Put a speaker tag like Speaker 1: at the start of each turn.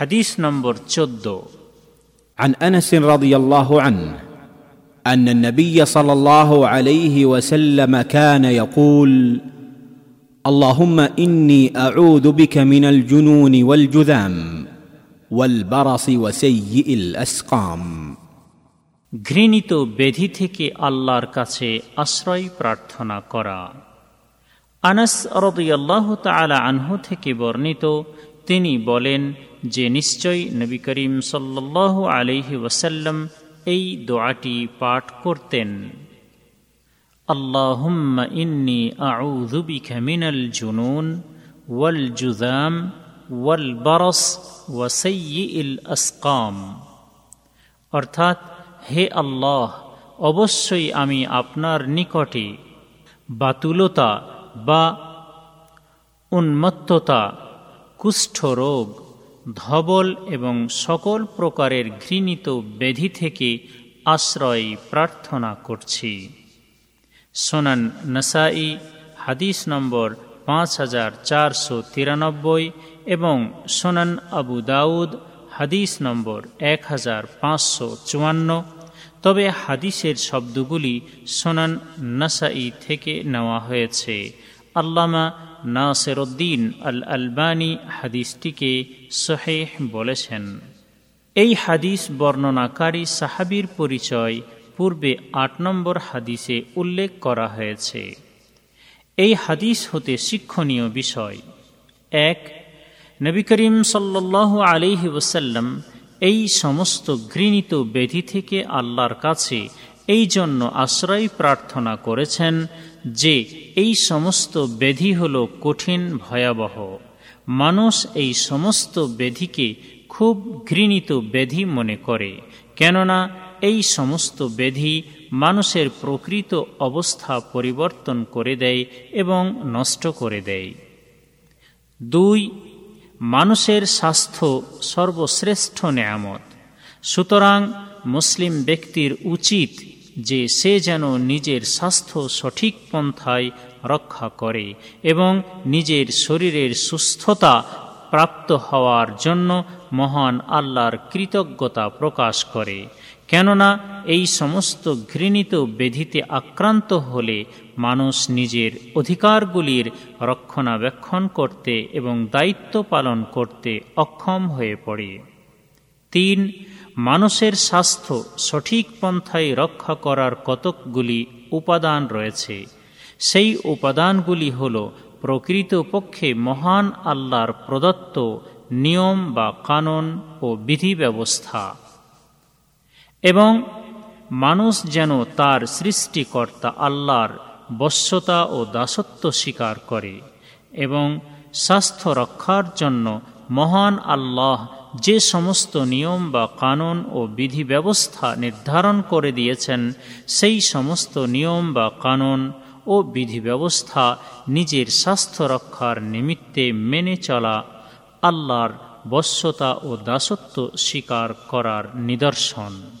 Speaker 1: হাদিস নম্বর চোদ্দ
Speaker 2: عن انس رضي الله عنه ان النبي صلى الله عليه وسلم كان يقول اللهم اني اعوذ بك من الجنون والجذام والبرص وسيء الاسقام
Speaker 1: ঘৃণিত বেধি থেকে আল্লাহর কাছে আশ্রয় প্রার্থনা করা আনাস রদিয়াল্লাহ তালা আনহু থেকে বর্ণিত তিনি বলেন যে নিশ্চয় নবী করিম সাল্লাহ আলহি ওসাল্লাম এই দোয়াটি পাঠ করতেন। ইন্নি আউযু বিকা মিনাল জুনুন ওয়াল জুযাম ওয়াল বারস ওয়া অর্থাৎ, হে আল্লাহ, অবশ্যই আমি আপনার নিকটে বাতুলতা বা উন্মত্ততা, কুষ্ঠরোগ ধবল এবং সকল প্রকারের ঘৃণিত ব্যাধি থেকে আশ্রয় প্রার্থনা করছি। সোনান নাসাই, হাদিস নম্বর পাঁচ হাজার চারশো তিরানব্বই এবং সোনান আবু দাউদ, হাদিস নম্বর এক হাজার পাঁচশো চুয়ান্ন। তবে হাদিসের শব্দগুলি সোনান নাসাই থেকে নেওয়া হয়েছে। আল্লামা নাসেরুদ্দিন আল আলবানি হাদিসটিকে সোহেহ বলেছেন। এই হাদিস বর্ণনাকারী সাহাবির পরিচয় পূর্বে আট নম্বর হাদিসে উল্লেখ করা হয়েছে। এই হাদিস হতে শিক্ষণীয় বিষয়। এক, নবী করিম সাল্লাহ আলিহি ওসাল্লাম এই সমস্ত ঘৃণিত ব্যাধি থেকে আল্লাহর কাছে এই জন্য আশ্রয় প্রার্থনা করেছেন যে এই সমস্ত ব্যাধি হল কঠিন ভয়াবহ। মানুষ এই সমস্ত ব্যাধিকে খুব ঘৃণিত ব্যাধি মনে করে, কেননা এই সমস্ত ব্যাধি মানুষের প্রকৃত অবস্থা পরিবর্তন করে দেয় এবং নষ্ট করে দেয়। দুই, মানুষের স্বাস্থ্য সর্বশ্রেষ্ঠ নেয়ামত। সুতরাং মুসলিম ব্যক্তির উচিত যে সে যেন নিজের স্বাস্থ্য সঠিক পন্থায় রক্ষা করে এবং নিজের শরীরের সুস্থতা প্রাপ্ত হওয়ার জন্য মহান আল্লাহর কৃতজ্ঞতা প্রকাশ করে। কেননা এই সমস্ত ঘৃণিত ব্যাধিতে আক্রান্ত হলে মানুষ নিজের অধিকারগুলির রক্ষণাবেক্ষণ করতে এবং দায়িত্ব পালন করতে অক্ষম হয়ে পড়ে। তিন মানুষের স্বাস্থ্য সঠিক পন্থায় রক্ষা করার কতকগুলি উপাদান রয়েছে, সেই উপাদানগুলি হল প্রকৃতপক্ষে মহান আল্লাহর প্রদত্ত নিয়ম বা কানন ও বিধি ব্যবস্থা এবং মানুষ যেন তার সৃষ্টিকর্তা আল্লাহর বশ্যতা ও দাসত্ব স্বীকার করে এবং স্বাস্থ্য রক্ষার জন্য মহান আল্লাহ যে সমস্ত নিয়ম বা কানুন ও বিধি ব্যবস্থা নির্ধারণ করে দিয়েছেন, সেই সমস্ত নিয়ম বা কানুন ও বিধি ব্যবস্থা নিজের স্বাস্থ্য রক্ষার নিমিত্তে মেনে চলা আল্লাহর বশ্যতা ও দাসত্ব স্বীকার করার নিদর্শন।